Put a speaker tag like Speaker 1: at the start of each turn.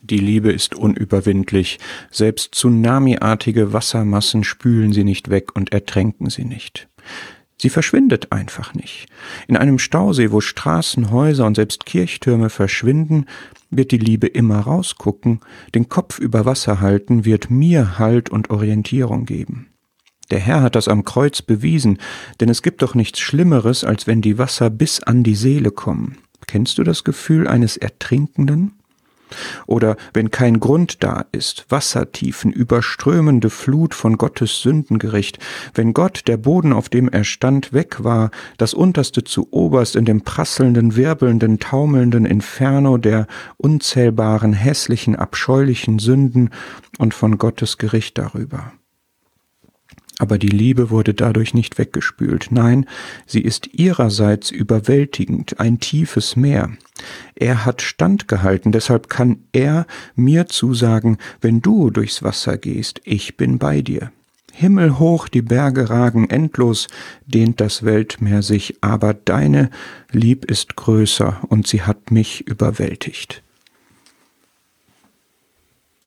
Speaker 1: Die Liebe ist unüberwindlich, selbst tsunamiartige Wassermassen spülen sie nicht weg und ertränken sie nicht. Sie verschwindet einfach nicht. In einem Stausee, wo Straßen, Häuser und selbst Kirchtürme verschwinden, wird die Liebe immer rausgucken, den Kopf über Wasser halten, wird mir Halt und Orientierung geben. Der Herr hat das am Kreuz bewiesen, denn es gibt doch nichts Schlimmeres, als wenn die Wasser bis an die Seele kommen. Kennst du das Gefühl eines Ertrinkenden? Oder wenn kein Grund da ist, Wassertiefen, überströmende Flut von Gottes Sündengericht, wenn Gott, der Boden, auf dem er stand, weg war, das Unterste zu oberst in dem prasselnden, wirbelnden, taumelnden Inferno der unzählbaren, hässlichen, abscheulichen Sünden und von Gottes Gericht darüber. Aber die Liebe wurde dadurch nicht weggespült. Nein, sie ist ihrerseits überwältigend, ein tiefes Meer. Er hat standgehalten, deshalb kann er mir zusagen, wenn du durchs Wasser gehst, ich bin bei dir. Himmelhoch die Berge ragen endlos, dehnt das Weltmeer sich, aber deine Lieb ist größer und sie hat mich überwältigt.